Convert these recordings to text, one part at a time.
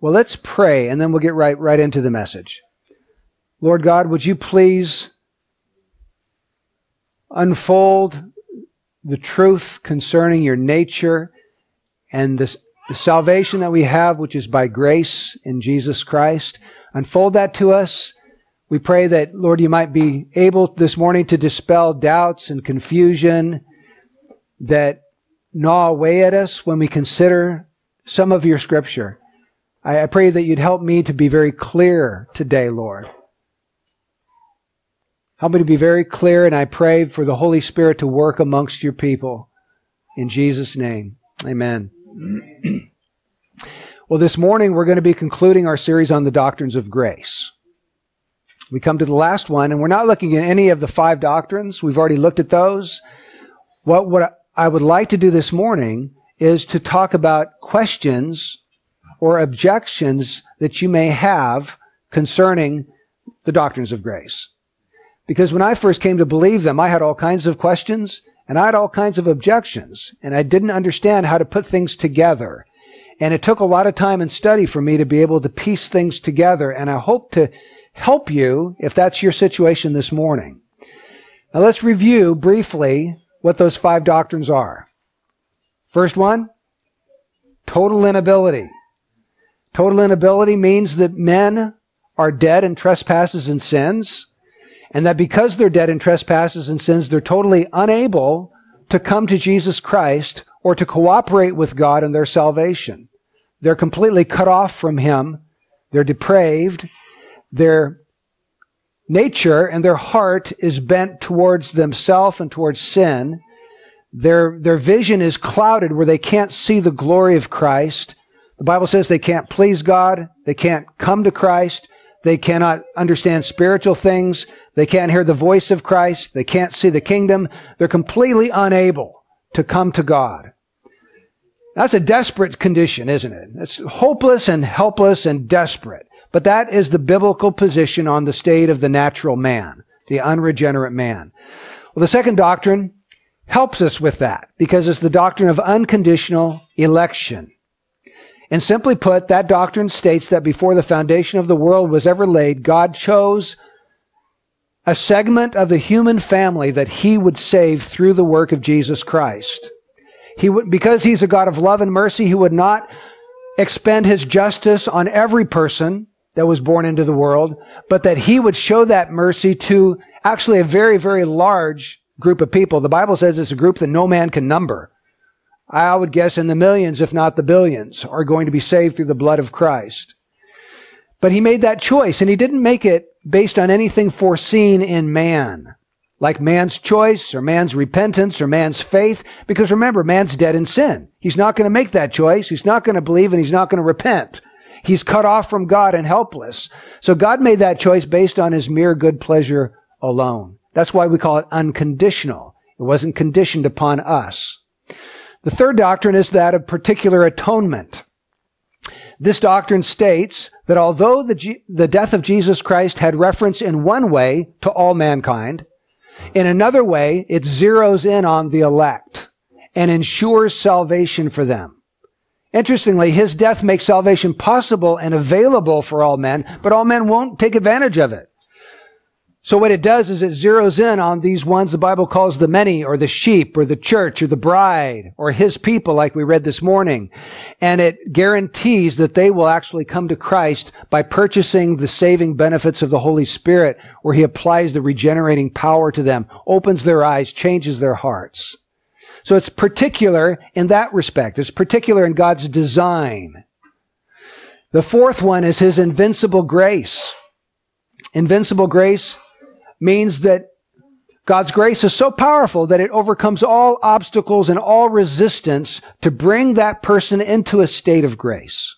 Well, let's pray and then we'll get right, right into the message. Lord God, would you please unfold the truth concerning your nature and the, the salvation that we have, which is by grace in Jesus Christ. Unfold that to us. We pray that, Lord, you might be able this morning to dispel doubts and confusion that gnaw away at us when we consider some of your scripture. I, pray that you'd help me to be very clear today, Lord. Help me to be very clear, and I pray for the Holy Spirit to work amongst your people. In Jesus' name, amen. well, this morning we're going to be concluding our series on the doctrines of grace. We come to the last one, and we're not looking at any of the five doctrines. We've already looked at those. What, what I would like to do this morning is to talk about questions or objections that you may have concerning the doctrines of grace. Because when I first came to believe them, I had all kinds of questions and I had all kinds of objections and I didn't understand how to put things together. And it took a lot of time and study for me to be able to piece things together. And I hope to help you if that's your situation this morning. Now let's review briefly what those five doctrines are. First one, total inability. Total inability means that men are dead in trespasses and sins and that because they're dead in trespasses and sins, they're totally unable to come to Jesus Christ or to cooperate with God in their salvation. They're completely cut off from Him. They're depraved. Their nature and their heart is bent towards themselves and towards sin. Their, their vision is clouded where they can't see the glory of Christ. The Bible says they can't please God. They can't come to Christ. They cannot understand spiritual things. They can't hear the voice of Christ. They can't see the kingdom. They're completely unable to come to God. That's a desperate condition, isn't it? It's hopeless and helpless and desperate. But that is the biblical position on the state of the natural man, the unregenerate man. Well, the second doctrine helps us with that because it's the doctrine of unconditional election. And simply put, that doctrine states that before the foundation of the world was ever laid, God chose a segment of the human family that he would save through the work of Jesus Christ. He would, because he's a God of love and mercy, he would not expend his justice on every person that was born into the world, but that he would show that mercy to actually a very, very large group of people. The Bible says it's a group that no man can number. I would guess in the millions, if not the billions, are going to be saved through the blood of Christ. But he made that choice and he didn't make it based on anything foreseen in man, like man's choice or man's repentance or man's faith. Because remember, man's dead in sin. He's not going to make that choice. He's not going to believe and he's not going to repent. He's cut off from God and helpless. So God made that choice based on his mere good pleasure alone. That's why we call it unconditional. It wasn't conditioned upon us. The third doctrine is that of particular atonement. This doctrine states that although the, G- the death of Jesus Christ had reference in one way to all mankind, in another way, it zeroes in on the elect and ensures salvation for them. Interestingly, his death makes salvation possible and available for all men, but all men won't take advantage of it. So what it does is it zeroes in on these ones the Bible calls the many or the sheep or the church or the bride or his people like we read this morning. And it guarantees that they will actually come to Christ by purchasing the saving benefits of the Holy Spirit where he applies the regenerating power to them, opens their eyes, changes their hearts. So it's particular in that respect. It's particular in God's design. The fourth one is his invincible grace. Invincible grace means that God's grace is so powerful that it overcomes all obstacles and all resistance to bring that person into a state of grace.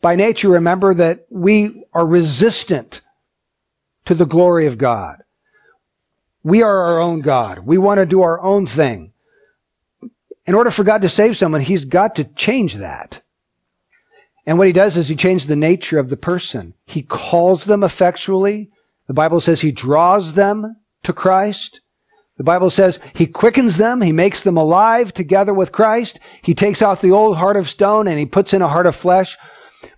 By nature, remember that we are resistant to the glory of God. We are our own God. We want to do our own thing. In order for God to save someone, He's got to change that. And what he does is he changes the nature of the person. He calls them effectually. The Bible says he draws them to Christ. The Bible says he quickens them, he makes them alive together with Christ. He takes out the old heart of stone and he puts in a heart of flesh.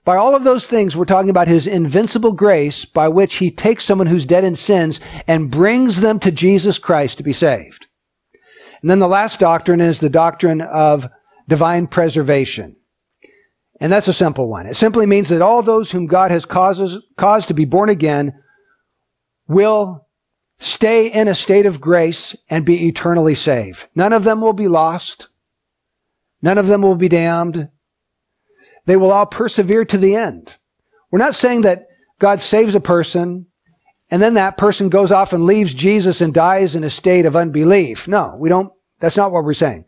By all of those things, we're talking about his invincible grace by which he takes someone who's dead in sins and brings them to Jesus Christ to be saved. And then the last doctrine is the doctrine of divine preservation. And that's a simple one. It simply means that all those whom God has causes, caused to be born again will stay in a state of grace and be eternally saved. None of them will be lost. None of them will be damned. They will all persevere to the end. We're not saying that God saves a person and then that person goes off and leaves Jesus and dies in a state of unbelief. No, we don't, that's not what we're saying.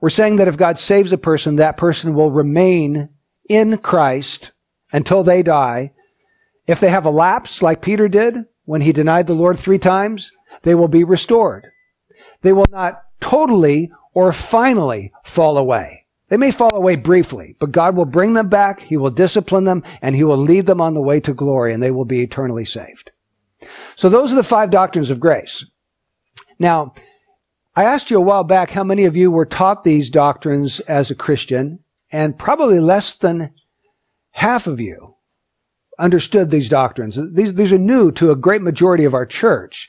We're saying that if God saves a person, that person will remain in Christ until they die. If they have a lapse like Peter did when he denied the Lord three times, they will be restored. They will not totally or finally fall away. They may fall away briefly, but God will bring them back. He will discipline them and he will lead them on the way to glory and they will be eternally saved. So those are the five doctrines of grace. Now, I asked you a while back how many of you were taught these doctrines as a Christian, and probably less than half of you understood these doctrines. These, these are new to a great majority of our church.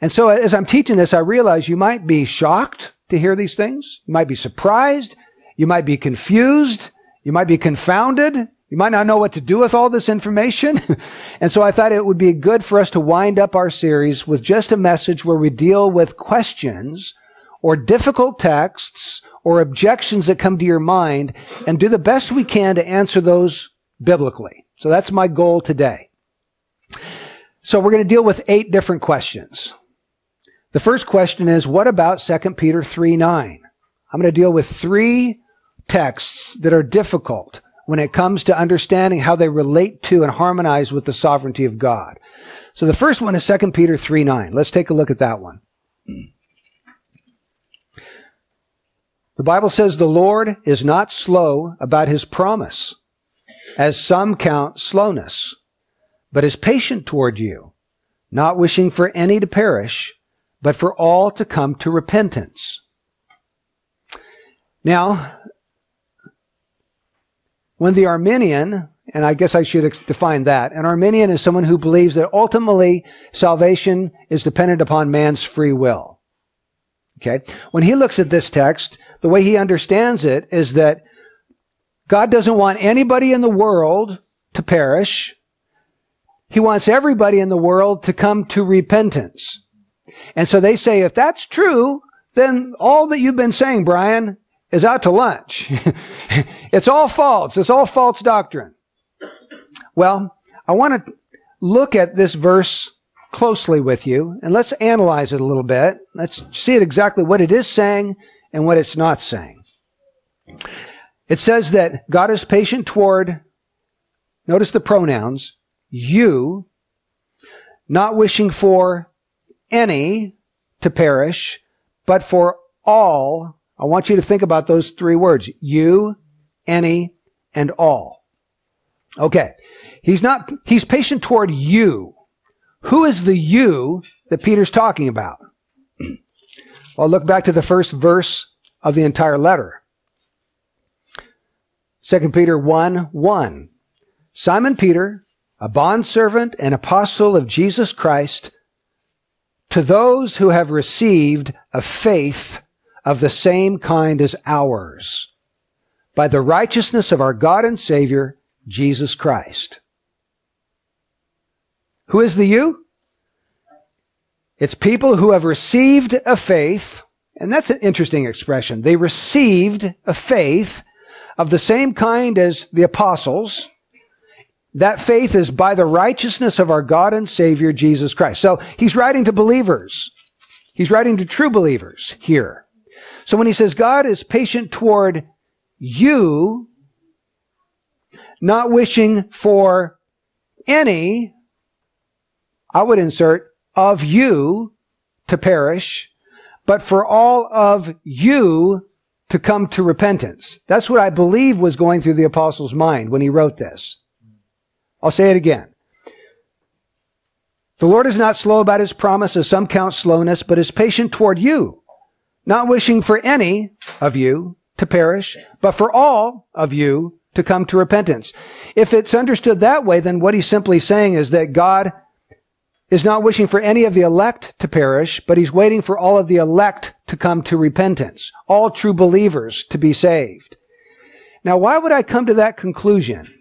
And so as I'm teaching this, I realize you might be shocked to hear these things. You might be surprised. You might be confused. You might be confounded. You might not know what to do with all this information. and so I thought it would be good for us to wind up our series with just a message where we deal with questions or difficult texts or objections that come to your mind and do the best we can to answer those biblically. So that's my goal today. So we're going to deal with eight different questions. The first question is, what about 2 Peter 3 9? I'm going to deal with three texts that are difficult when it comes to understanding how they relate to and harmonize with the sovereignty of God. So the first one is 2 Peter 3 9. Let's take a look at that one. The Bible says the Lord is not slow about his promise, as some count slowness, but is patient toward you, not wishing for any to perish, but for all to come to repentance. Now, when the Arminian, and I guess I should define that, an Arminian is someone who believes that ultimately salvation is dependent upon man's free will. Okay? When he looks at this text, the way he understands it is that God doesn't want anybody in the world to perish. He wants everybody in the world to come to repentance. And so they say, if that's true, then all that you've been saying, Brian, is out to lunch. it's all false. It's all false doctrine. Well, I want to look at this verse closely with you and let's analyze it a little bit. Let's see it exactly what it is saying and what it's not saying. It says that God is patient toward, notice the pronouns, you, not wishing for any to perish, but for all I want you to think about those three words. You, any, and all. Okay. He's not, he's patient toward you. Who is the you that Peter's talking about? well, look back to the first verse of the entire letter. 2 Peter 1, 1. Simon Peter, a bondservant and apostle of Jesus Christ, to those who have received a faith of the same kind as ours by the righteousness of our God and Savior, Jesus Christ. Who is the you? It's people who have received a faith, and that's an interesting expression. They received a faith of the same kind as the apostles. That faith is by the righteousness of our God and Savior, Jesus Christ. So he's writing to believers. He's writing to true believers here. So when he says God is patient toward you, not wishing for any, I would insert of you to perish, but for all of you to come to repentance. That's what I believe was going through the apostle's mind when he wrote this. I'll say it again. The Lord is not slow about his promise, as some count slowness, but is patient toward you, not wishing for any of you to perish, but for all of you to come to repentance. If it's understood that way, then what he's simply saying is that God is not wishing for any of the elect to perish, but he's waiting for all of the elect to come to repentance, all true believers to be saved. Now, why would I come to that conclusion?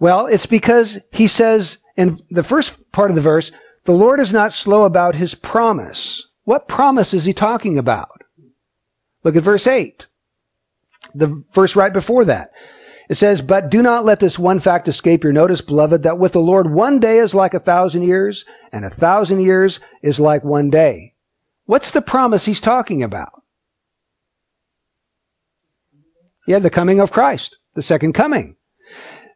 Well, it's because he says in the first part of the verse, the Lord is not slow about his promise. What promise is he talking about? Look at verse 8. The verse right before that. It says, But do not let this one fact escape your notice, beloved, that with the Lord one day is like a thousand years, and a thousand years is like one day. What's the promise he's talking about? Yeah, the coming of Christ, the second coming.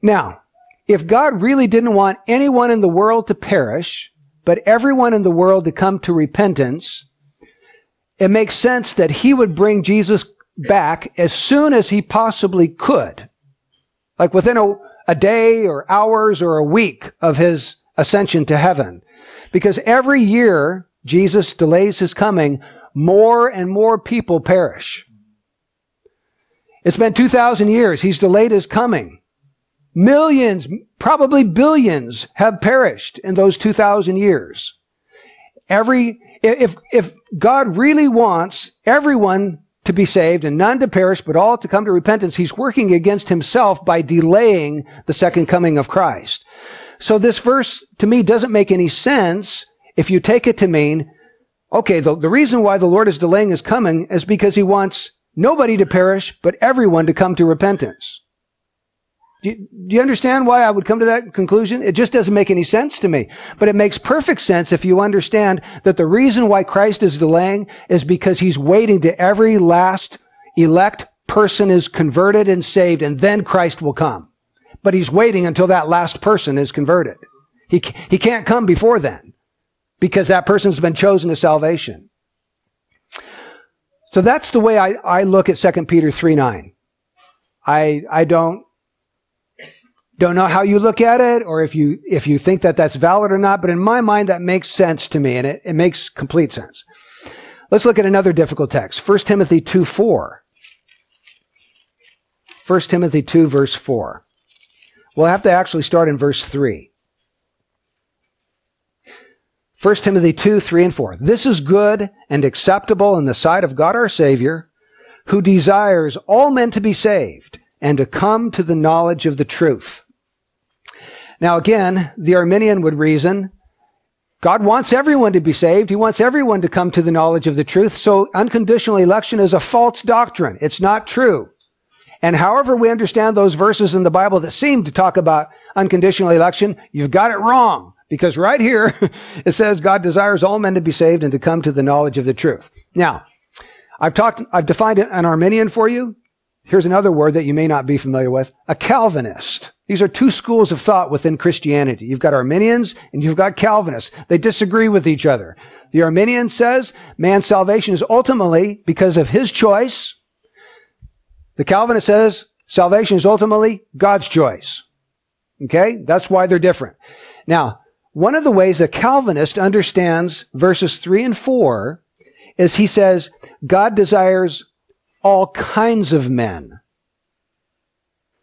Now, if God really didn't want anyone in the world to perish, but everyone in the world to come to repentance, it makes sense that he would bring Jesus back as soon as he possibly could. Like within a, a day or hours or a week of his ascension to heaven. Because every year Jesus delays his coming, more and more people perish. It's been 2,000 years. He's delayed his coming. Millions, probably billions have perished in those 2,000 years. Every, if, if God really wants everyone to be saved and none to perish, but all to come to repentance, he's working against himself by delaying the second coming of Christ. So this verse to me doesn't make any sense if you take it to mean, okay, the, the reason why the Lord is delaying his coming is because he wants nobody to perish, but everyone to come to repentance. Do you, do you, understand why I would come to that conclusion? It just doesn't make any sense to me. But it makes perfect sense if you understand that the reason why Christ is delaying is because he's waiting to every last elect person is converted and saved, and then Christ will come. But he's waiting until that last person is converted. He, he can't come before then because that person's been chosen to salvation. So that's the way I, I look at 2 Peter 3 9. I, I don't don't know how you look at it or if you, if you think that that's valid or not, but in my mind, that makes sense to me and it, it makes complete sense. Let's look at another difficult text. 1 Timothy 2 4. 1 Timothy 2 verse 4. We'll have to actually start in verse 3. 1 Timothy 2, 3 and 4. This is good and acceptable in the sight of God our Savior, who desires all men to be saved and to come to the knowledge of the truth. Now again, the Arminian would reason, God wants everyone to be saved. He wants everyone to come to the knowledge of the truth. So unconditional election is a false doctrine. It's not true. And however we understand those verses in the Bible that seem to talk about unconditional election, you've got it wrong. Because right here, it says God desires all men to be saved and to come to the knowledge of the truth. Now, I've talked, I've defined an Arminian for you. Here's another word that you may not be familiar with. A Calvinist. These are two schools of thought within Christianity. You've got Arminians and you've got Calvinists. They disagree with each other. The Arminian says man's salvation is ultimately because of his choice. The Calvinist says salvation is ultimately God's choice. Okay? That's why they're different. Now, one of the ways a Calvinist understands verses three and four is he says God desires all kinds of men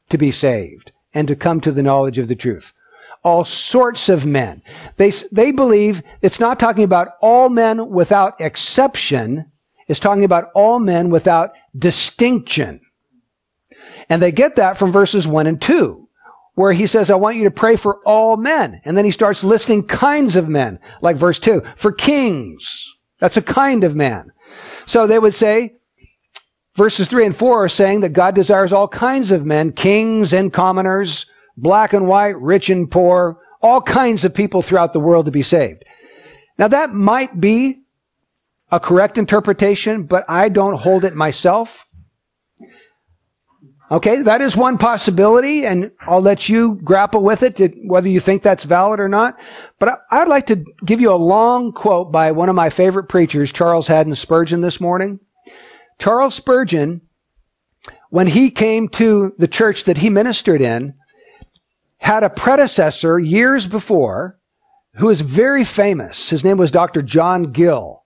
to be saved and to come to the knowledge of the truth. All sorts of men. They, they believe it's not talking about all men without exception. It's talking about all men without distinction. And they get that from verses one and two, where he says, I want you to pray for all men. And then he starts listing kinds of men, like verse two, for kings. That's a kind of man. So they would say, Verses 3 and 4 are saying that God desires all kinds of men, kings and commoners, black and white, rich and poor, all kinds of people throughout the world to be saved. Now that might be a correct interpretation, but I don't hold it myself. Okay, that is one possibility, and I'll let you grapple with it, whether you think that's valid or not. But I'd like to give you a long quote by one of my favorite preachers, Charles Haddon Spurgeon, this morning. Charles Spurgeon, when he came to the church that he ministered in, had a predecessor years before who was very famous. His name was Dr. John Gill.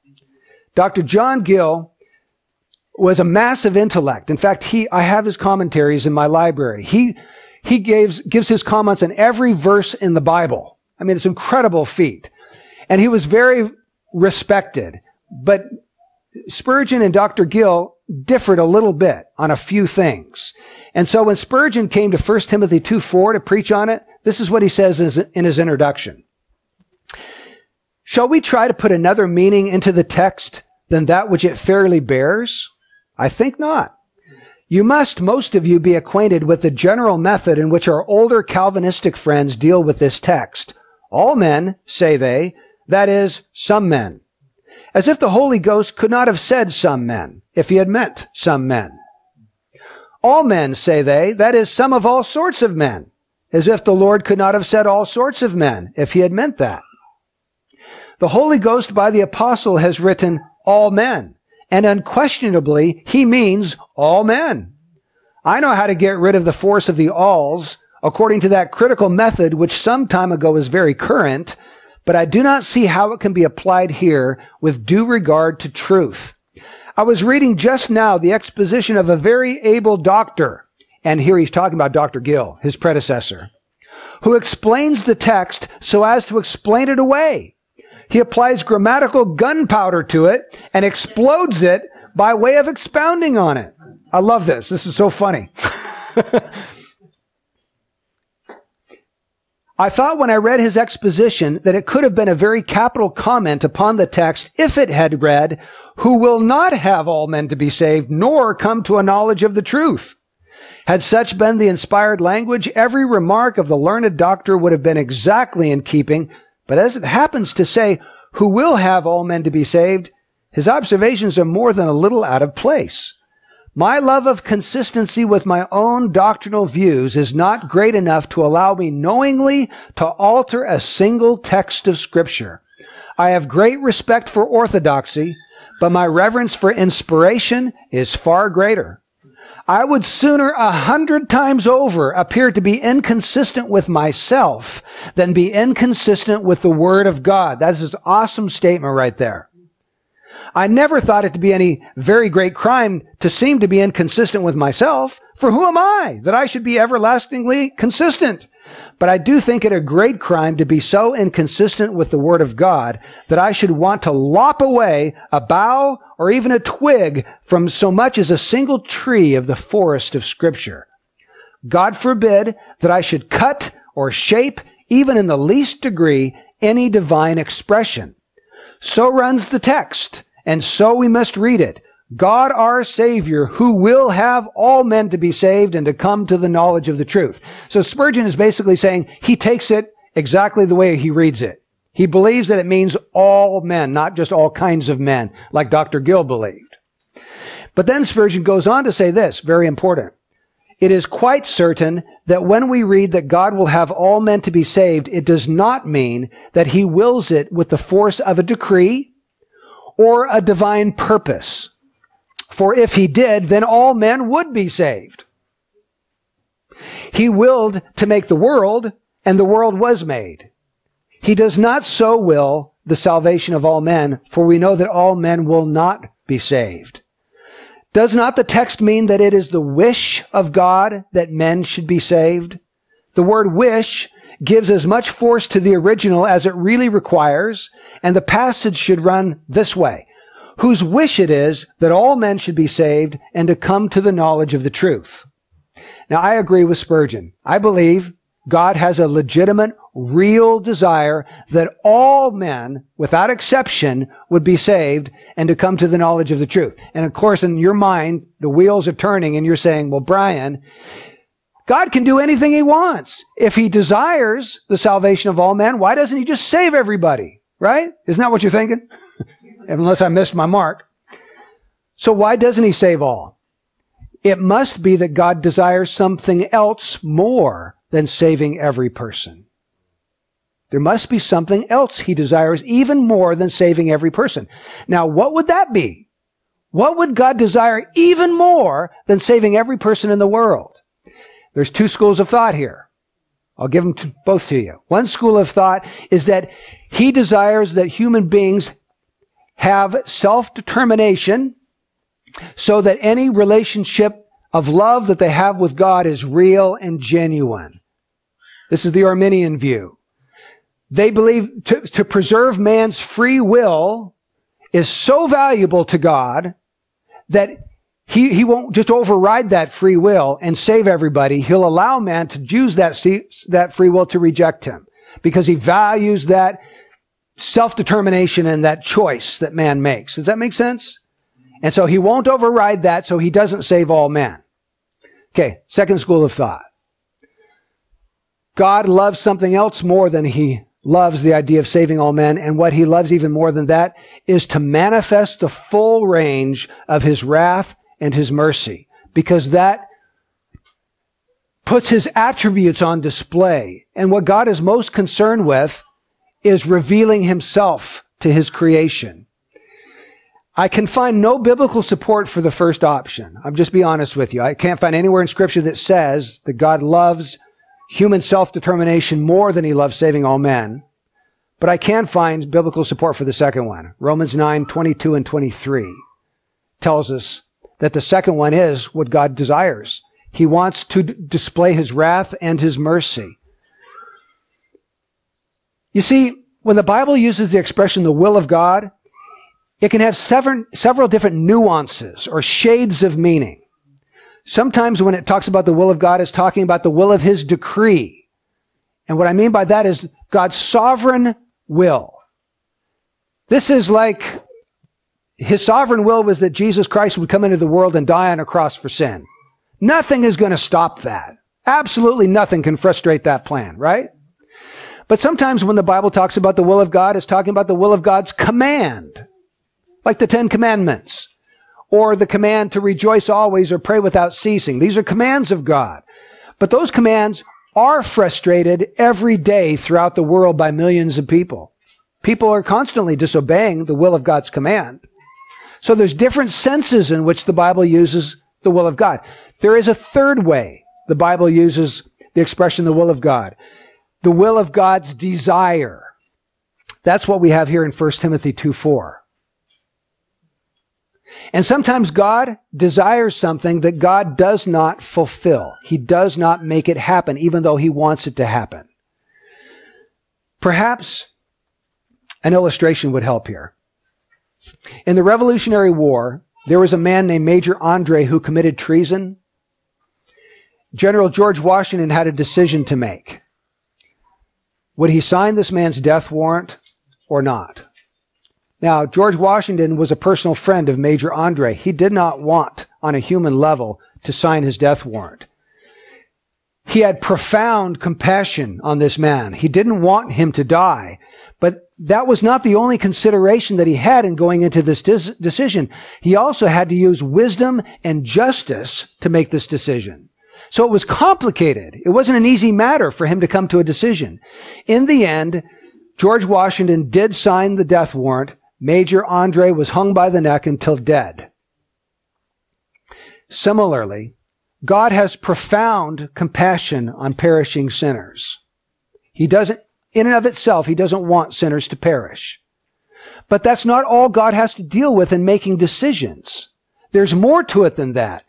Dr. John Gill was a massive intellect. In fact, he, I have his commentaries in my library. He, he gives, gives his comments on every verse in the Bible. I mean, it's an incredible feat. And he was very respected. But Spurgeon and Dr. Gill differed a little bit on a few things. And so when Spurgeon came to 1 Timothy 2 4 to preach on it, this is what he says in his introduction. Shall we try to put another meaning into the text than that which it fairly bears? I think not. You must, most of you, be acquainted with the general method in which our older Calvinistic friends deal with this text. All men, say they, that is, some men. As if the Holy Ghost could not have said some men, if he had meant some men. All men, say they, that is, some of all sorts of men. As if the Lord could not have said all sorts of men, if he had meant that. The Holy Ghost by the apostle has written all men. And unquestionably, he means all men. I know how to get rid of the force of the alls according to that critical method, which some time ago was very current, but I do not see how it can be applied here with due regard to truth. I was reading just now the exposition of a very able doctor, and here he's talking about Dr. Gill, his predecessor, who explains the text so as to explain it away. He applies grammatical gunpowder to it and explodes it by way of expounding on it. I love this. This is so funny. I thought when I read his exposition that it could have been a very capital comment upon the text if it had read, who will not have all men to be saved, nor come to a knowledge of the truth. Had such been the inspired language, every remark of the learned doctor would have been exactly in keeping but as it happens to say, who will have all men to be saved, his observations are more than a little out of place. My love of consistency with my own doctrinal views is not great enough to allow me knowingly to alter a single text of scripture. I have great respect for orthodoxy, but my reverence for inspiration is far greater. I would sooner a hundred times over appear to be inconsistent with myself than be inconsistent with the Word of God. That's an awesome statement right there. I never thought it to be any very great crime to seem to be inconsistent with myself. For who am I that I should be everlastingly consistent? But I do think it a great crime to be so inconsistent with the word of God that I should want to lop away a bough or even a twig from so much as a single tree of the forest of scripture. God forbid that I should cut or shape, even in the least degree, any divine expression. So runs the text, and so we must read it. God our Savior, who will have all men to be saved and to come to the knowledge of the truth. So Spurgeon is basically saying he takes it exactly the way he reads it. He believes that it means all men, not just all kinds of men, like Dr. Gill believed. But then Spurgeon goes on to say this, very important. It is quite certain that when we read that God will have all men to be saved, it does not mean that he wills it with the force of a decree or a divine purpose. For if he did, then all men would be saved. He willed to make the world, and the world was made. He does not so will the salvation of all men, for we know that all men will not be saved. Does not the text mean that it is the wish of God that men should be saved? The word wish gives as much force to the original as it really requires, and the passage should run this way whose wish it is that all men should be saved and to come to the knowledge of the truth. Now, I agree with Spurgeon. I believe God has a legitimate, real desire that all men, without exception, would be saved and to come to the knowledge of the truth. And of course, in your mind, the wheels are turning and you're saying, well, Brian, God can do anything he wants. If he desires the salvation of all men, why doesn't he just save everybody? Right? Isn't that what you're thinking? unless I missed my mark. So why doesn't he save all? It must be that God desires something else more than saving every person. There must be something else he desires even more than saving every person. Now, what would that be? What would God desire even more than saving every person in the world? There's two schools of thought here. I'll give them to, both to you. One school of thought is that he desires that human beings have self-determination so that any relationship of love that they have with God is real and genuine. This is the Arminian view. They believe to, to preserve man's free will is so valuable to God that he, he won't just override that free will and save everybody. He'll allow man to use that, that free will to reject him because he values that self-determination and that choice that man makes. Does that make sense? And so he won't override that so he doesn't save all men. Okay, second school of thought. God loves something else more than he loves the idea of saving all men. And what he loves even more than that is to manifest the full range of his wrath and his mercy because that puts his attributes on display. And what God is most concerned with is revealing himself to his creation. I can find no biblical support for the first option. I'm just be honest with you. I can't find anywhere in scripture that says that God loves human self-determination more than he loves saving all men. But I can find biblical support for the second one. Romans 9, 22 and 23 tells us that the second one is what God desires. He wants to d- display his wrath and his mercy. You see, when the Bible uses the expression the will of God, it can have several, several different nuances or shades of meaning. Sometimes when it talks about the will of God, it's talking about the will of his decree. And what I mean by that is God's sovereign will. This is like his sovereign will was that Jesus Christ would come into the world and die on a cross for sin. Nothing is going to stop that. Absolutely nothing can frustrate that plan, right? But sometimes when the Bible talks about the will of God, it's talking about the will of God's command, like the Ten Commandments, or the command to rejoice always or pray without ceasing. These are commands of God. But those commands are frustrated every day throughout the world by millions of people. People are constantly disobeying the will of God's command. So there's different senses in which the Bible uses the will of God. There is a third way the Bible uses the expression the will of God. The will of God's desire. That's what we have here in 1 Timothy 2 4. And sometimes God desires something that God does not fulfill. He does not make it happen, even though He wants it to happen. Perhaps an illustration would help here. In the Revolutionary War, there was a man named Major Andre who committed treason. General George Washington had a decision to make. Would he sign this man's death warrant or not? Now, George Washington was a personal friend of Major Andre. He did not want, on a human level, to sign his death warrant. He had profound compassion on this man. He didn't want him to die, but that was not the only consideration that he had in going into this dis- decision. He also had to use wisdom and justice to make this decision. So it was complicated. It wasn't an easy matter for him to come to a decision. In the end, George Washington did sign the death warrant. Major Andre was hung by the neck until dead. Similarly, God has profound compassion on perishing sinners. He doesn't in and of itself, he doesn't want sinners to perish. But that's not all God has to deal with in making decisions. There's more to it than that.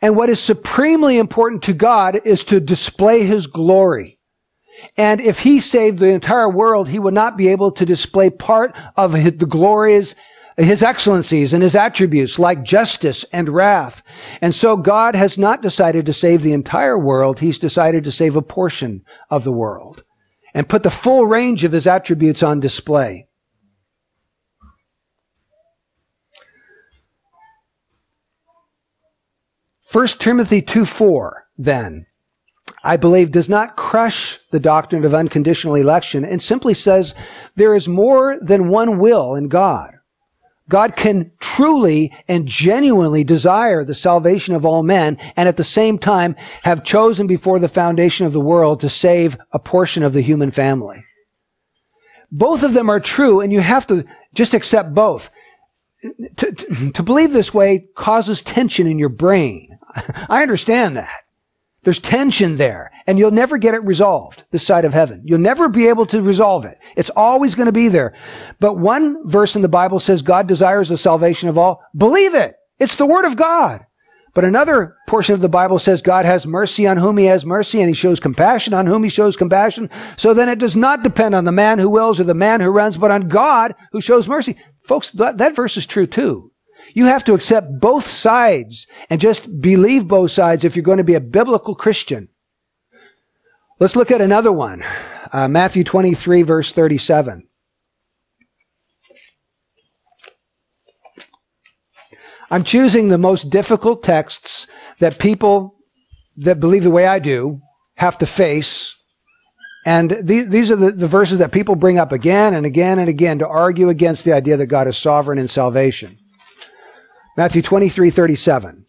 And what is supremely important to God is to display his glory. And if he saved the entire world, he would not be able to display part of the glories, his excellencies and his attributes like justice and wrath. And so God has not decided to save the entire world. He's decided to save a portion of the world and put the full range of his attributes on display. First Timothy 2 4, then, I believe does not crush the doctrine of unconditional election and simply says there is more than one will in God. God can truly and genuinely desire the salvation of all men and at the same time have chosen before the foundation of the world to save a portion of the human family. Both of them are true and you have to just accept both. To, to, to believe this way causes tension in your brain. I understand that. There's tension there. and you'll never get it resolved this side of heaven. You'll never be able to resolve it. It's always going to be there. But one verse in the Bible says God desires the salvation of all. Believe it. It's the word of God. But another portion of the Bible says God has mercy on whom he has mercy and he shows compassion on whom he shows compassion. So then it does not depend on the man who wills or the man who runs, but on God who shows mercy. Folks, that, that verse is true too. You have to accept both sides and just believe both sides if you're going to be a biblical Christian. Let's look at another one. Uh, Matthew 23 verse 37. I'm choosing the most difficult texts that people that believe the way I do have to face. And these, these are the, the verses that people bring up again and again and again to argue against the idea that God is sovereign in salvation. Matthew 23, 37.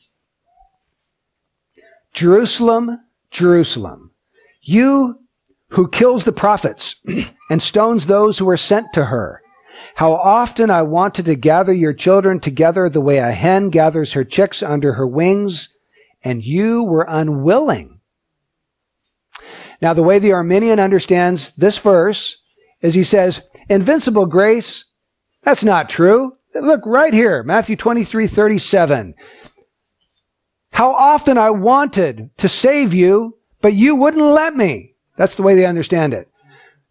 Jerusalem, Jerusalem, you who kills the prophets and stones those who are sent to her. How often I wanted to gather your children together the way a hen gathers her chicks under her wings, and you were unwilling. Now, the way the Arminian understands this verse is he says, invincible grace, that's not true. Look right here, Matthew 23, 37. How often I wanted to save you, but you wouldn't let me. That's the way they understand it.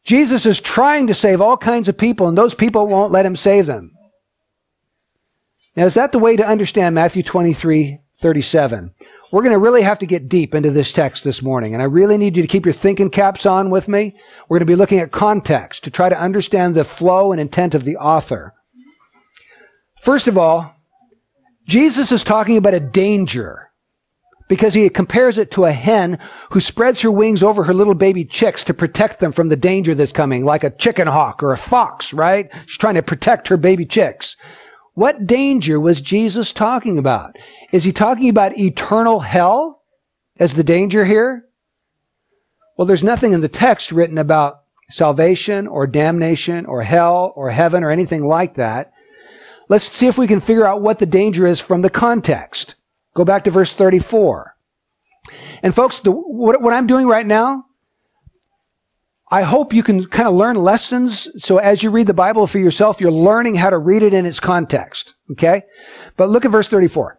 Jesus is trying to save all kinds of people, and those people won't let him save them. Now, is that the way to understand Matthew 23, 37? We're going to really have to get deep into this text this morning, and I really need you to keep your thinking caps on with me. We're going to be looking at context to try to understand the flow and intent of the author. First of all, Jesus is talking about a danger because he compares it to a hen who spreads her wings over her little baby chicks to protect them from the danger that's coming, like a chicken hawk or a fox, right? She's trying to protect her baby chicks. What danger was Jesus talking about? Is he talking about eternal hell as the danger here? Well, there's nothing in the text written about salvation or damnation or hell or heaven or anything like that. Let's see if we can figure out what the danger is from the context. Go back to verse 34. And folks, the, what, what I'm doing right now, I hope you can kind of learn lessons. So as you read the Bible for yourself, you're learning how to read it in its context. Okay? But look at verse 34.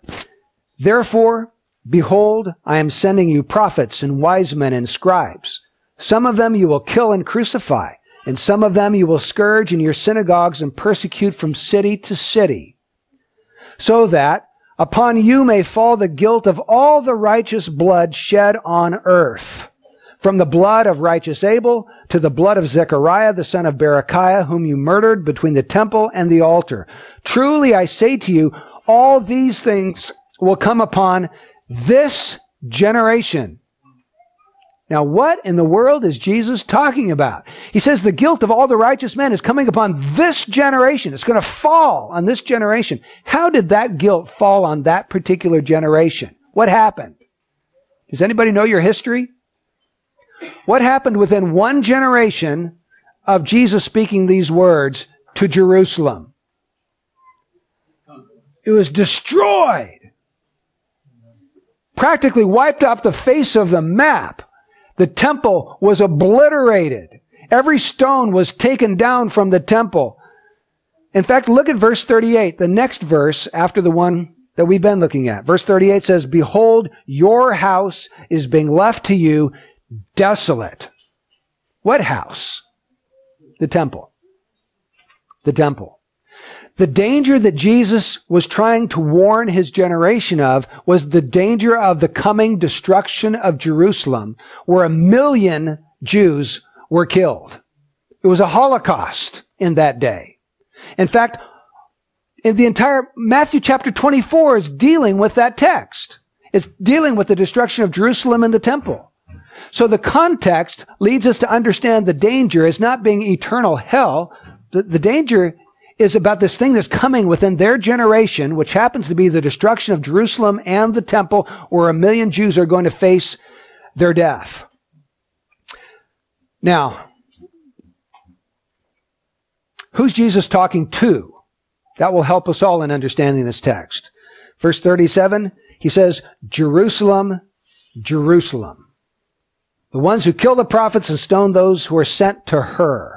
Therefore, behold, I am sending you prophets and wise men and scribes. Some of them you will kill and crucify and some of them you will scourge in your synagogues and persecute from city to city, so that upon you may fall the guilt of all the righteous blood shed on earth, from the blood of righteous Abel to the blood of Zechariah, the son of Berechiah, whom you murdered between the temple and the altar. Truly I say to you, all these things will come upon this generation. Now, what in the world is Jesus talking about? He says the guilt of all the righteous men is coming upon this generation. It's going to fall on this generation. How did that guilt fall on that particular generation? What happened? Does anybody know your history? What happened within one generation of Jesus speaking these words to Jerusalem? It was destroyed. Practically wiped off the face of the map. The temple was obliterated. Every stone was taken down from the temple. In fact, look at verse 38, the next verse after the one that we've been looking at. Verse 38 says, Behold, your house is being left to you desolate. What house? The temple. The temple. The danger that Jesus was trying to warn his generation of was the danger of the coming destruction of Jerusalem, where a million Jews were killed. It was a Holocaust in that day. In fact, in the entire Matthew chapter 24 is dealing with that text. It's dealing with the destruction of Jerusalem and the temple. So the context leads us to understand the danger as not being eternal hell. The, the danger is about this thing that's coming within their generation, which happens to be the destruction of Jerusalem and the temple, where a million Jews are going to face their death. Now, who's Jesus talking to? That will help us all in understanding this text. Verse 37, he says, Jerusalem, Jerusalem. The ones who kill the prophets and stone those who are sent to her.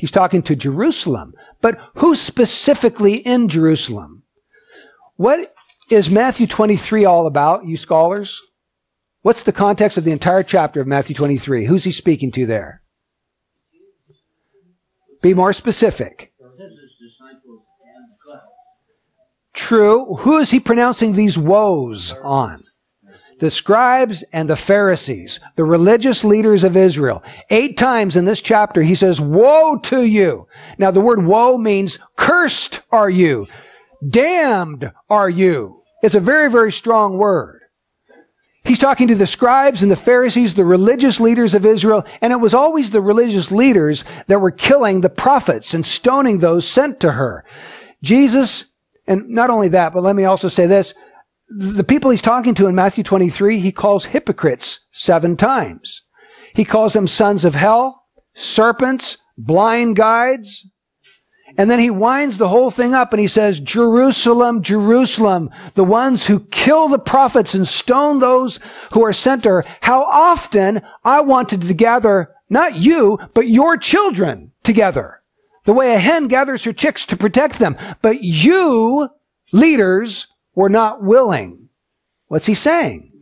He's talking to Jerusalem. But who specifically in Jerusalem? What is Matthew 23 all about, you scholars? What's the context of the entire chapter of Matthew 23? Who's he speaking to there? Be more specific. True. Who is he pronouncing these woes on? The scribes and the Pharisees, the religious leaders of Israel. Eight times in this chapter, he says, woe to you. Now the word woe means cursed are you. Damned are you. It's a very, very strong word. He's talking to the scribes and the Pharisees, the religious leaders of Israel, and it was always the religious leaders that were killing the prophets and stoning those sent to her. Jesus, and not only that, but let me also say this, the people he's talking to in Matthew 23, he calls hypocrites seven times. He calls them sons of hell, serpents, blind guides, and then he winds the whole thing up and he says, Jerusalem, Jerusalem, the ones who kill the prophets and stone those who are sent her. How often I wanted to gather not you, but your children together. The way a hen gathers her chicks to protect them. But you, leaders, were not willing. What's he saying?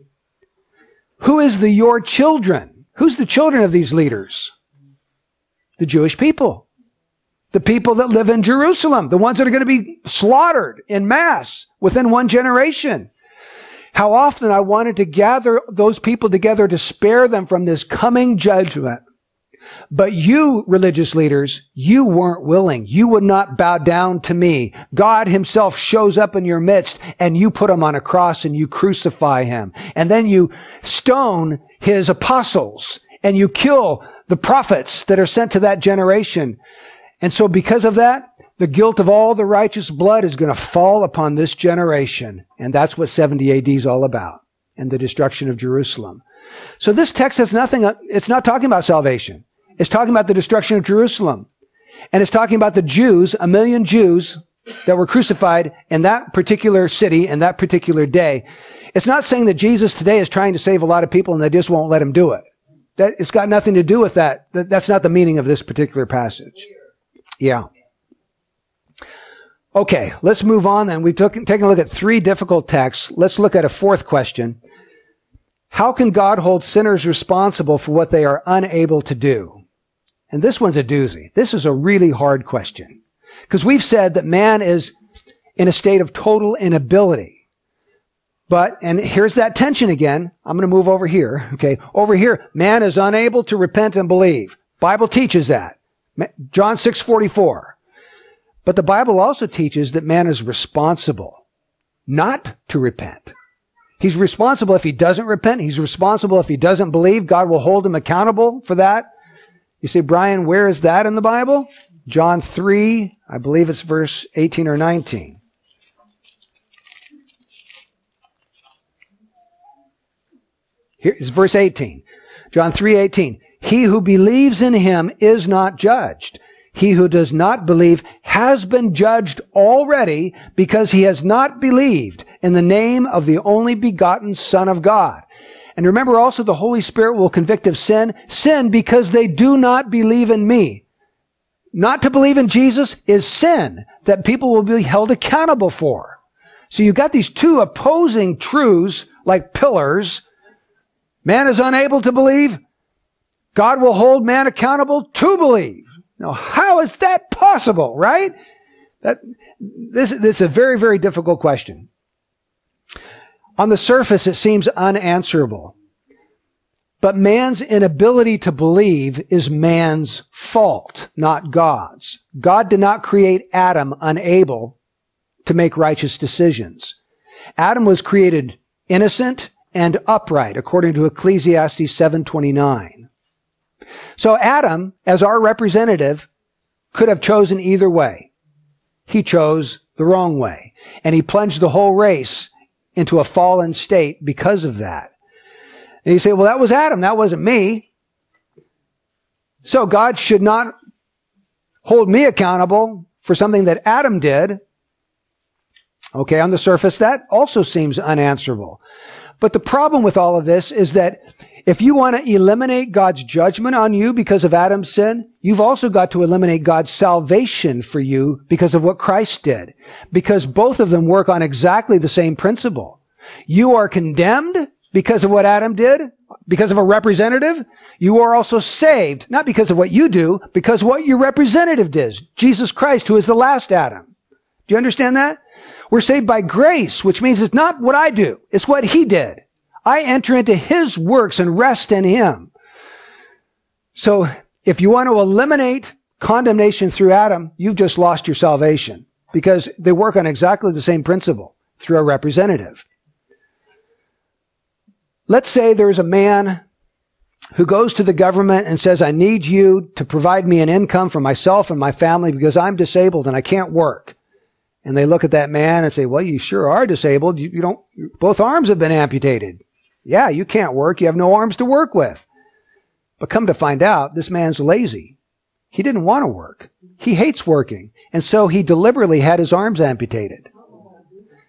Who is the your children? Who's the children of these leaders? The Jewish people. The people that live in Jerusalem, the ones that are going to be slaughtered in mass within one generation. How often I wanted to gather those people together to spare them from this coming judgment. But you, religious leaders, you weren't willing. You would not bow down to me. God himself shows up in your midst and you put him on a cross and you crucify him. And then you stone his apostles and you kill the prophets that are sent to that generation. And so because of that, the guilt of all the righteous blood is going to fall upon this generation. And that's what 70 AD is all about and the destruction of Jerusalem. So this text has nothing, it's not talking about salvation. It's talking about the destruction of Jerusalem. And it's talking about the Jews, a million Jews that were crucified in that particular city and that particular day. It's not saying that Jesus today is trying to save a lot of people and they just won't let him do it. That, it's got nothing to do with that. That's not the meaning of this particular passage. Yeah. Okay, let's move on then. We've took, taken a look at three difficult texts. Let's look at a fourth question. How can God hold sinners responsible for what they are unable to do? And this one's a doozy. This is a really hard question. Because we've said that man is in a state of total inability. But, and here's that tension again. I'm going to move over here. Okay. Over here, man is unable to repent and believe. Bible teaches that. John 6:44. But the Bible also teaches that man is responsible not to repent. He's responsible if he doesn't repent. He's responsible if he doesn't believe. God will hold him accountable for that. You say, Brian, where is that in the Bible? John 3, I believe it's verse 18 or 19. Here is verse 18. John 3, 18. He who believes in him is not judged. He who does not believe has been judged already because he has not believed in the name of the only begotten Son of God. And remember also the Holy Spirit will convict of sin. Sin because they do not believe in me. Not to believe in Jesus is sin that people will be held accountable for. So you've got these two opposing truths like pillars. Man is unable to believe. God will hold man accountable to believe. Now, how is that possible, right? That, this, this is a very, very difficult question. On the surface, it seems unanswerable. But man's inability to believe is man's fault, not God's. God did not create Adam unable to make righteous decisions. Adam was created innocent and upright, according to Ecclesiastes 729. So Adam, as our representative, could have chosen either way. He chose the wrong way. And he plunged the whole race into a fallen state because of that. And you say, well, that was Adam. That wasn't me. So God should not hold me accountable for something that Adam did. Okay, on the surface, that also seems unanswerable. But the problem with all of this is that if you want to eliminate God's judgment on you because of Adam's sin, you've also got to eliminate God's salvation for you because of what Christ did. Because both of them work on exactly the same principle. You are condemned because of what Adam did, because of a representative. You are also saved, not because of what you do, because what your representative did, Jesus Christ, who is the last Adam. Do you understand that? We're saved by grace, which means it's not what I do. It's what he did. I enter into his works and rest in him. So if you want to eliminate condemnation through Adam, you've just lost your salvation because they work on exactly the same principle through a representative. Let's say there's a man who goes to the government and says, I need you to provide me an income for myself and my family because I'm disabled and I can't work. And they look at that man and say, well, you sure are disabled. You, you don't, both arms have been amputated. Yeah, you can't work. You have no arms to work with. But come to find out, this man's lazy. He didn't want to work. He hates working. And so he deliberately had his arms amputated.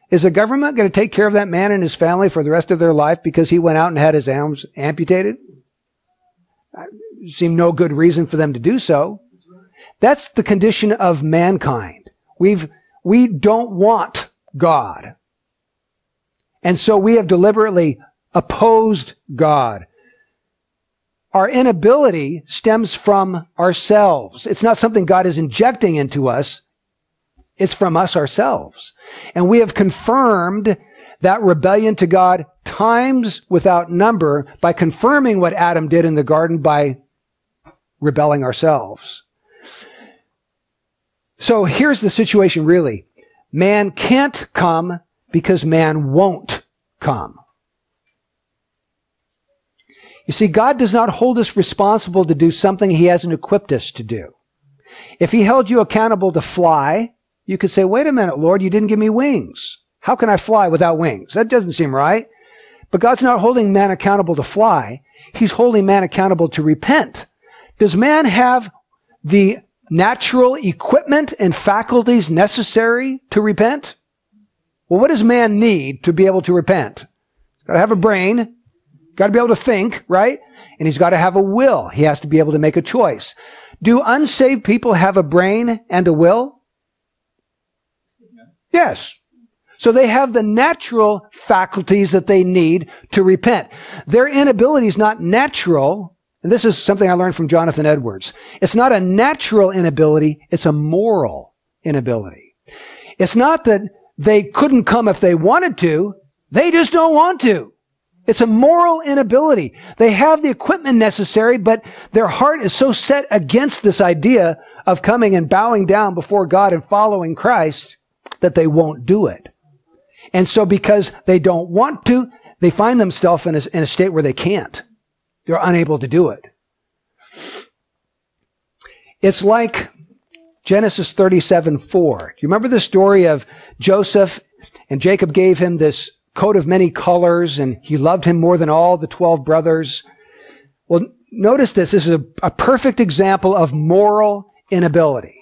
Is the government going to take care of that man and his family for the rest of their life because he went out and had his arms amputated? Seem no good reason for them to do so. That's the condition of mankind. We've we don't want God. And so we have deliberately opposed God. Our inability stems from ourselves. It's not something God is injecting into us. It's from us ourselves. And we have confirmed that rebellion to God times without number by confirming what Adam did in the garden by rebelling ourselves. So here's the situation really. Man can't come because man won't come. You see, God does not hold us responsible to do something he hasn't equipped us to do. If he held you accountable to fly, you could say, wait a minute, Lord, you didn't give me wings. How can I fly without wings? That doesn't seem right. But God's not holding man accountable to fly. He's holding man accountable to repent. Does man have the natural equipment and faculties necessary to repent? Well, what does man need to be able to repent? He's got to have a brain, got to be able to think, right? And he's got to have a will. He has to be able to make a choice. Do unsaved people have a brain and a will? Yes. So they have the natural faculties that they need to repent. Their inability is not natural, and this is something I learned from Jonathan Edwards. It's not a natural inability, it's a moral inability. It's not that they couldn't come if they wanted to, they just don't want to. It's a moral inability. They have the equipment necessary, but their heart is so set against this idea of coming and bowing down before God and following Christ that they won't do it. And so because they don't want to, they find themselves in a, in a state where they can't. They're unable to do it. It's like Genesis 37, 4. Do you remember the story of Joseph and Jacob gave him this coat of many colors and he loved him more than all the 12 brothers? Well, notice this. This is a, a perfect example of moral inability.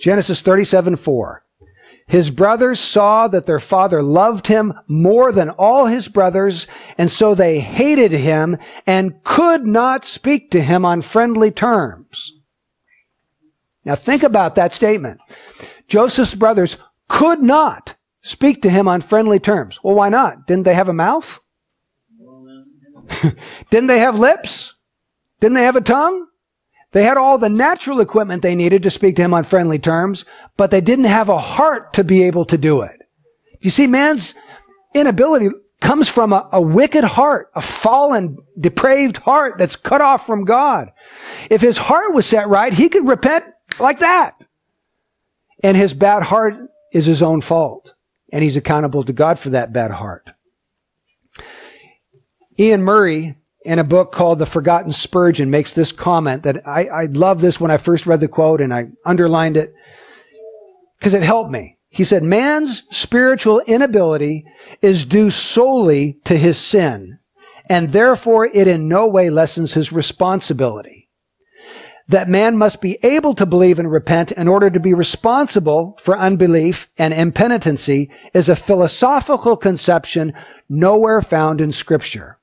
Genesis 37, 4. His brothers saw that their father loved him more than all his brothers, and so they hated him and could not speak to him on friendly terms. Now think about that statement. Joseph's brothers could not speak to him on friendly terms. Well, why not? Didn't they have a mouth? Didn't they have lips? Didn't they have a tongue? They had all the natural equipment they needed to speak to him on friendly terms, but they didn't have a heart to be able to do it. You see, man's inability comes from a, a, wicked heart, a fallen, depraved heart that's cut off from God. If his heart was set right, he could repent like that. And his bad heart is his own fault. And he's accountable to God for that bad heart. Iain Murray in a book called The Forgotten Spurgeon makes this comment that I, I love this when I first read the quote and I underlined it because it helped me. He said, man's spiritual inability is due solely to his sin, and therefore it in no way lessens his responsibility. That man must be able to believe and repent in order to be responsible for unbelief and impenitency is a philosophical conception nowhere found in scripture.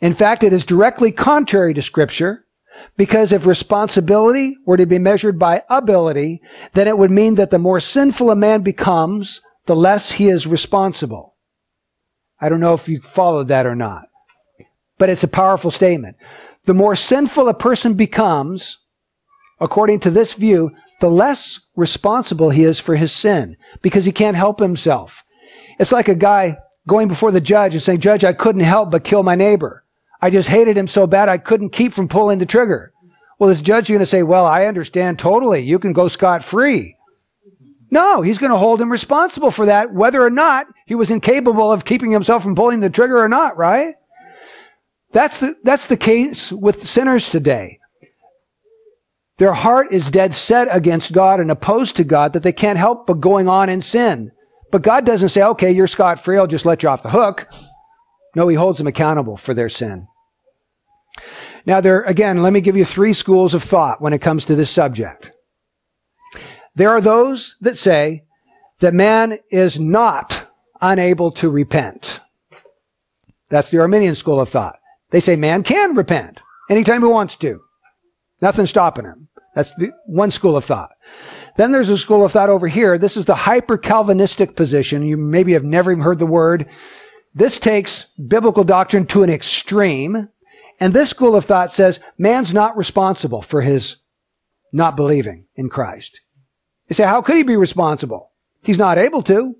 In fact, it is directly contrary to scripture because if responsibility were to be measured by ability, then it would mean that the more sinful a man becomes, the less he is responsible. I don't know if you followed that or not, but it's a powerful statement. The more sinful a person becomes, according to this view, the less responsible he is for his sin because he can't help himself. It's like a guy going before the judge and saying, Judge, I couldn't help but kill my neighbor. I just hated him so bad I couldn't keep from pulling the trigger. Well, this judge is going to say, Well, I understand totally. You can go scot free. No, he's going to hold him responsible for that, whether or not he was incapable of keeping himself from pulling the trigger or not, right? That's the, that's the case with sinners today. Their heart is dead set against God and opposed to God that they can't help but going on in sin. But God doesn't say, okay, you're scot free. I'll just let you off the hook. No, he holds them accountable for their sin. Now there, again, let me give you three schools of thought when it comes to this subject. There are those that say that man is not unable to repent. That's the Arminian school of thought. They say man can repent anytime he wants to. Nothing's stopping him. That's the one school of thought. Then there's a school of thought over here. This is the hyper Calvinistic position. You maybe have never even heard the word. This takes biblical doctrine to an extreme. And this school of thought says man's not responsible for his not believing in Christ. They say, how could he be responsible? He's not able to.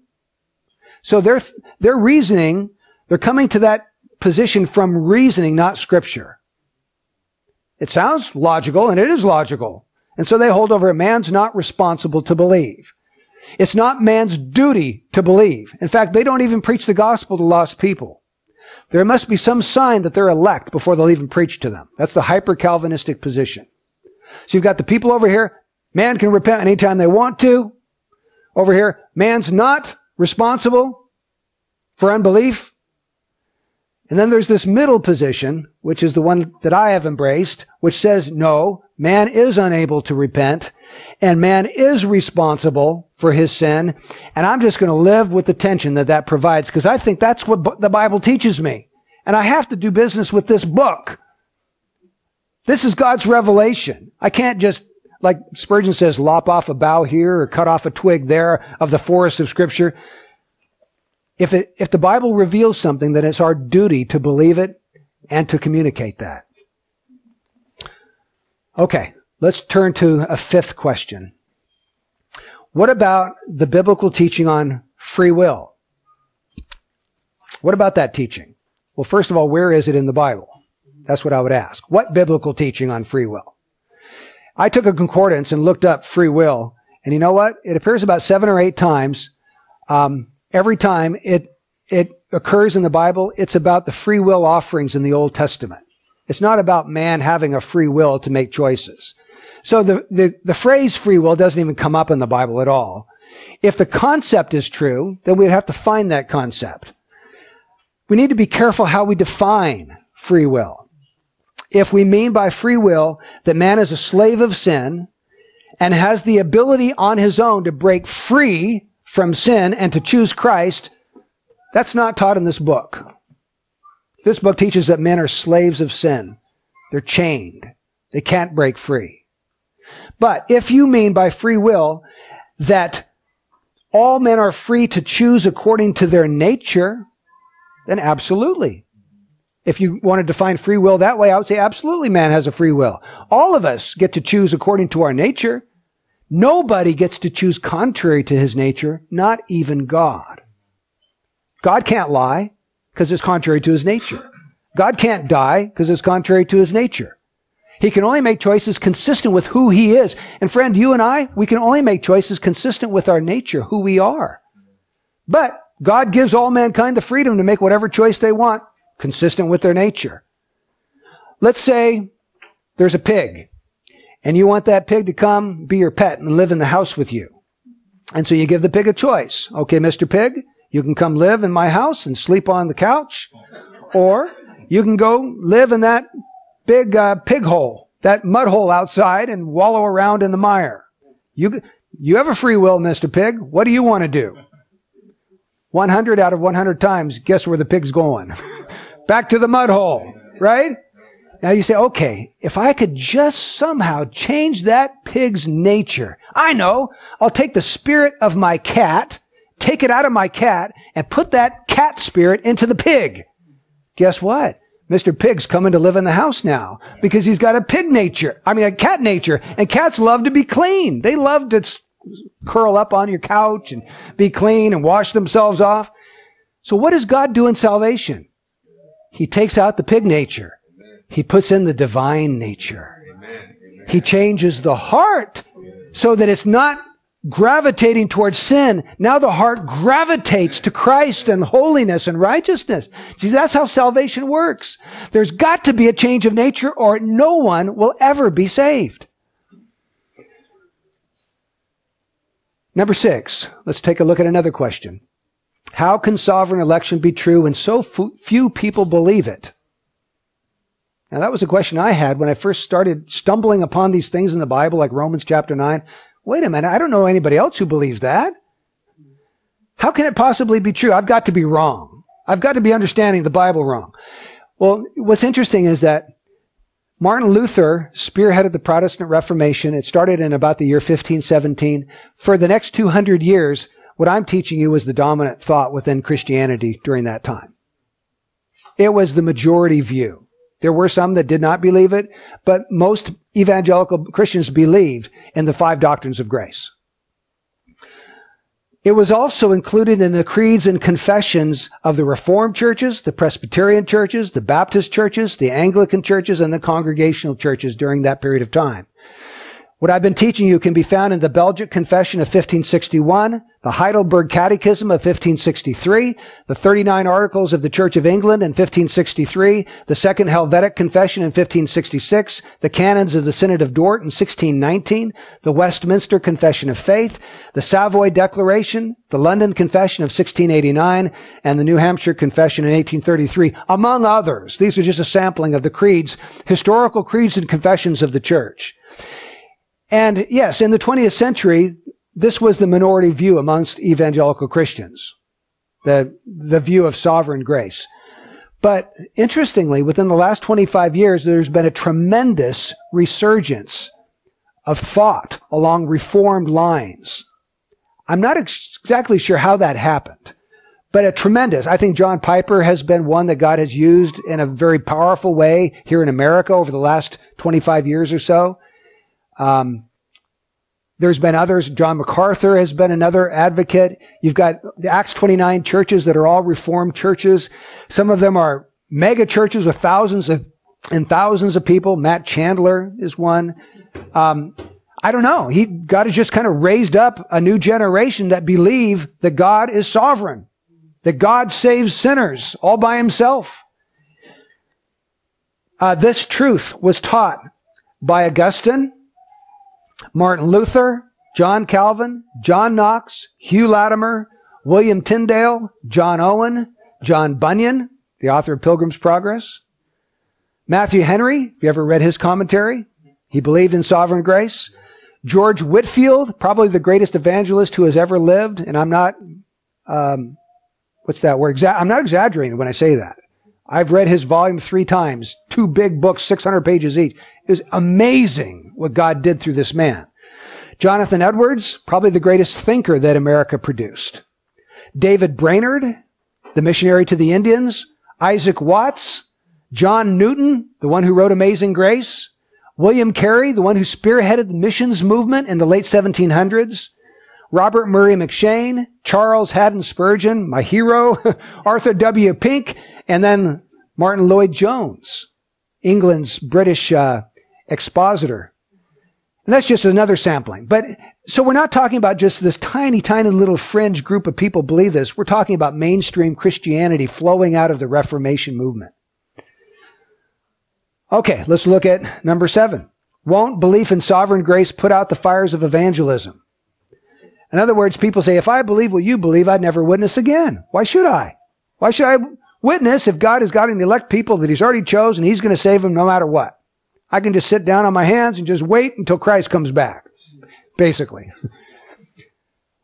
So their, their reasoning, they're coming to that position from reasoning, not scripture. It sounds logical, and it is logical. And so they hold over a man's not responsible to believe. It's not man's duty to believe. In fact, they don't even preach the gospel to lost people. There must be some sign that they're elect before they'll even preach to them. That's the hyper Calvinistic position. So you've got the people over here. Man can repent anytime they want to. Over here, man's not responsible for unbelief. And then there's this middle position, which is the one that I have embraced, which says, no, man is unable to repent and man is responsible for his sin. And I'm just going to live with the tension that that provides because I think that's what the Bible teaches me. And I have to do business with this book. This is God's revelation. I can't just, like Spurgeon says, lop off a bough here or cut off a twig there of the forest of scripture. If it, if the Bible reveals something, then it's our duty to believe it and to communicate that. Okay, let's turn to a fifth question. What about the biblical teaching on free will? What about that teaching? Well, first of all, where is it in the Bible? That's what I would ask. What biblical teaching on free will? I took a concordance and looked up free will, and you know what? It appears about seven or eight times um, every time it it occurs in the Bible, it's about the free will offerings in the Old Testament. It's not about man having a free will to make choices. So the, the, the phrase free will doesn't even come up in the Bible at all. If the concept is true, then we'd have to find that concept. We need to be careful how we define free will. If we mean by free will that man is a slave of sin and has the ability on his own to break free from sin and to choose Christ, that's not taught in this book. This book teaches that men are slaves of sin. They're chained. They can't break free. But if you mean by free will that all men are free to choose according to their nature, then absolutely. If you want to define free will that way, I would say absolutely man has a free will. All of us get to choose according to our nature. Nobody gets to choose contrary to his nature, not even God. God can't lie because it's contrary to his nature. God can't die because it's contrary to his nature. He can only make choices consistent with who he is. And friend, you and I, we can only make choices consistent with our nature, who we are. But God gives all mankind the freedom to make whatever choice they want, consistent with their nature. Let's say there's a pig and you want that pig to come be your pet and live in the house with you. And so you give the pig a choice. Okay, Mr. Pig, you can come live in my house and sleep on the couch, or you can go live in that big uh, pig hole that mud hole outside and wallow around in the mire. You, you have a free will, Mr. Pig. What do you want to do? 100 out of 100 times, guess where the pig's going? Back to the mud hole, right? Now you say, okay, if I could just somehow change that pig's nature, I know, I'll take the spirit of my cat, take it out of my cat, and put that cat spirit into the pig. Guess what? Mr. Pig's coming to live in the house now because he's got a pig nature. I mean, a cat nature. And cats love to be clean. They love to curl up on your couch and be clean and wash themselves off. So what does God do in salvation? He takes out the pig nature. He puts in the divine nature. He changes the heart so that it's not gravitating towards sin, now the heart gravitates to Christ and holiness and righteousness. See, that's how salvation works. There's got to be a change of nature or no one will ever be saved. Number six, let's take a look at another question. How can sovereign election be true when so few people believe it? Now that was a question I had when I first started stumbling upon these things in the Bible, like Romans chapter 9. Wait a minute, I don't know anybody else who believes that. How can it possibly be true? I've got to be wrong. I've got to be understanding the Bible wrong. Well, what's interesting is that Martin Luther spearheaded the Protestant Reformation. It started in about the year 1517. For the next 200 years, what I'm teaching you was the dominant thought within Christianity during that time. It was the majority view. There were some that did not believe it, but most evangelical Christians believed in the five doctrines of grace. It was also included in the creeds and confessions of the Reformed churches, the Presbyterian churches, the Baptist churches, the Anglican churches, and the Congregational churches during that period of time. What I've been teaching you can be found in the Belgic Confession of 1561, the Heidelberg Catechism of 1563, the 39 Articles of the Church of England in 1563, the Second Helvetic Confession in 1566, the Canons of the Synod of Dort in 1619, the Westminster Confession of Faith, the Savoy Declaration, the London Confession of 1689, and the New Hampshire Confession in 1833, among others. These are just a sampling of the creeds, historical creeds and confessions of the church. And yes, in the 20th century, this was the minority view amongst evangelical Christians, the, the view of sovereign grace. But interestingly, within the last 25 years, there's been a tremendous resurgence of thought along reformed lines. I'm not ex- exactly sure how that happened, but a tremendous. I think John Piper has been one that God has used in a very powerful way here in America over the last 25 years or so. Um, there's been others. John MacArthur has been another advocate. You've got the Acts 29 churches that are all reformed churches. Some of them are mega churches with thousands of and thousands of people. Matt Chandler is one. Um, I don't know. He God has just kind of raised up a new generation that believe that God is sovereign, that God saves sinners all by Himself. Uh, this truth was taught by Augustine, Martin Luther, John Calvin, John Knox, Hugh Latimer, William Tyndale, John Owen, John Bunyan, the author of Pilgrim's Progress, Matthew Henry, have you ever read his commentary? He believed in sovereign grace. George Whitefield, probably the greatest evangelist who has ever lived, and I'm not, um, what's that word? Exa- I'm not exaggerating when I say that. I've read his volume three times, two big books, 600 pages each. It was amazing what God did through this man. Jonathan Edwards, probably the greatest thinker that America produced. David Brainerd, the missionary to the Indians. Isaac Watts, John Newton, the one who wrote Amazing Grace. William Carey, the one who spearheaded the missions movement in the late 1700s. Robert Murray M'Cheyne, Charles Haddon Spurgeon, my hero, Arthur W. Pink, and then Martyn Lloyd-Jones, England's British uh, expositor. And that's just another sampling. But so we're not talking about just this tiny, tiny little fringe group of people believe this. We're talking about mainstream Christianity flowing out of the Reformation movement. Okay, let's look at number seven. Won't belief in sovereign grace put out the fires of evangelism? In other words, people say, if I believe what you believe, I'd never witness again. Why should I? Why should I witness if God has got an elect people that he's already chosen, he's going to save them no matter what? I can just sit down on my hands and just wait until Christ comes back, basically.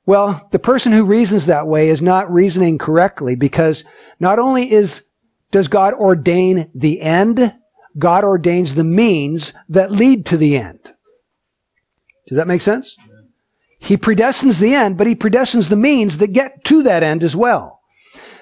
Well, the person who reasons that way is not reasoning correctly because not only is, does God ordain the end, God ordains the means that lead to the end. Does that make sense? He predestines the end, but he predestines the means that get to that end as well.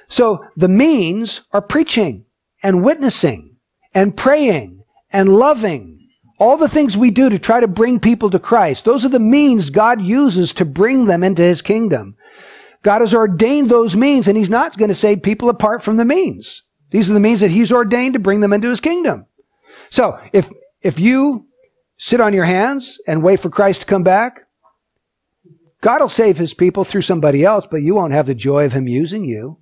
So the means are preaching and witnessing and praying and loving all the things we do to try to bring people to Christ, those are the means God uses to bring them into his kingdom. God has ordained those means and he's not going to save people apart from the means. These are the means that he's ordained to bring them into his kingdom. So if, if you sit on your hands and wait for Christ to come back, God will save his people through somebody else, but you won't have the joy of him using you.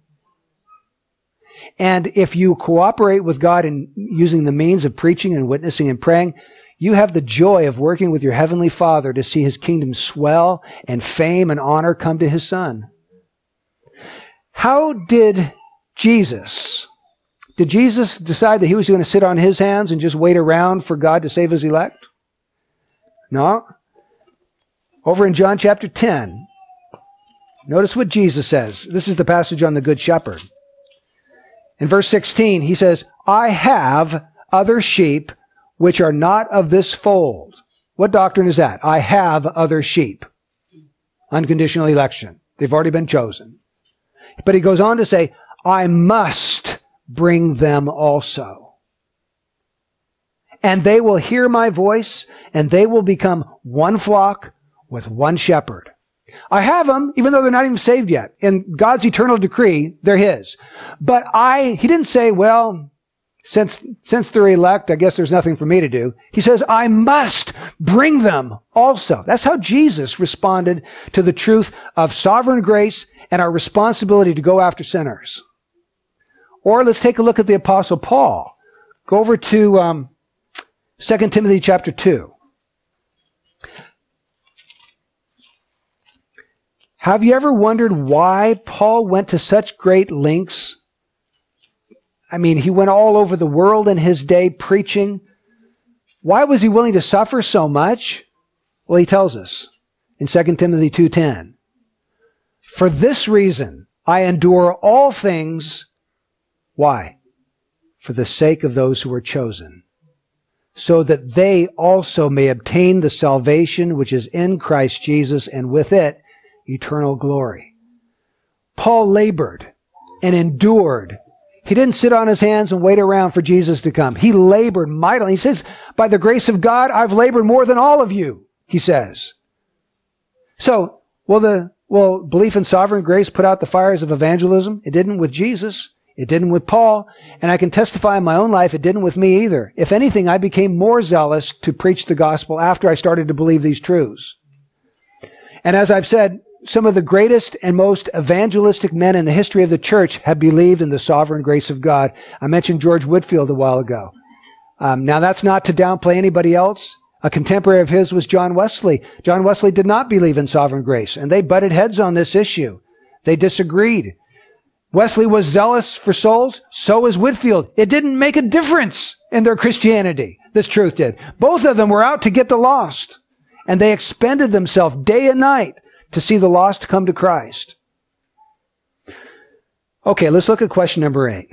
And if you cooperate with God in using the means of preaching and witnessing and praying, you have the joy of working with your heavenly father to see his kingdom swell and fame and honor come to his son. How did Jesus, did Jesus decide that he was going to sit on his hands and just wait around for God to save his elect? No. Over in John chapter 10, notice what Jesus says. This is the passage on the Good Shepherd. In verse 16, he says, I have other sheep which are not of this fold. What doctrine is that? I have other sheep. Unconditional election. They've already been chosen. But he goes on to say, I must bring them also. And they will hear my voice and they will become one flock with one shepherd. I have them, even though they're not even saved yet. In God's eternal decree, they're His. But I, He didn't say, well, since, since they're elect, I guess there's nothing for me to do. He says, I must bring them also. That's how Jesus responded to the truth of sovereign grace and our responsibility to go after sinners. Or let's take a look at the apostle Paul. Go over to, um, 2 Timothy chapter 2. Have you ever wondered why Paul went to such great lengths I mean, he went all over the world in his day preaching. Why was he willing to suffer so much? Well, he tells us in 2 Timothy 2:10. For this reason I endure all things. Why? For the sake of those who are chosen, so that they also may obtain the salvation which is in Christ Jesus and with it eternal glory. Paul labored and endured he didn't sit on his hands and wait around for Jesus to come. He labored mightily. He says, by the grace of God, I've labored more than all of you, he says. So, will the, will belief in sovereign grace put out the fires of evangelism? It didn't with Jesus. It didn't with Paul. And I can testify in my own life, it didn't with me either. If anything, I became more zealous to preach the gospel after I started to believe these truths. And as I've said, some of the greatest and most evangelistic men in the history of the church have believed in the sovereign grace of God. I mentioned George Whitefield a while ago. Um, now that's not to downplay anybody else. A contemporary of his was John Wesley. John Wesley did not believe in sovereign grace, and they butted heads on this issue. They disagreed. Wesley was zealous for souls, so was Whitefield. It didn't make a difference in their Christianity. This truth did. Both of them were out to get the lost, and they expended themselves day and night to see the lost come to Christ. Okay, let's look at question number eight.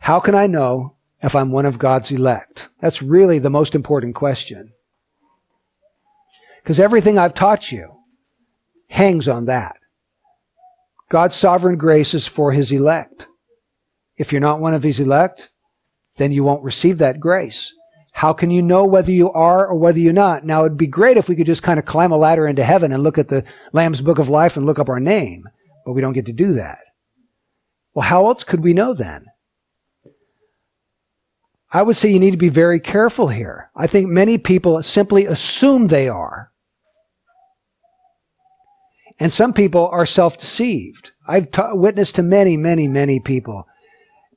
How can I know if I'm one of God's elect? That's really the most important question. Because everything I've taught you hangs on that. God's sovereign grace is for his elect. If you're not one of his elect, then you won't receive that grace. How can you know whether you are or whether you're not? Now, it'd be great if we could just kind of climb a ladder into heaven and look at the Lamb's Book of Life and look up our name, but we don't get to do that. Well, how else could we know then? I would say you need to be very careful here. I think many people simply assume they are. And some people are self-deceived. I've t- witnessed to many, many, many people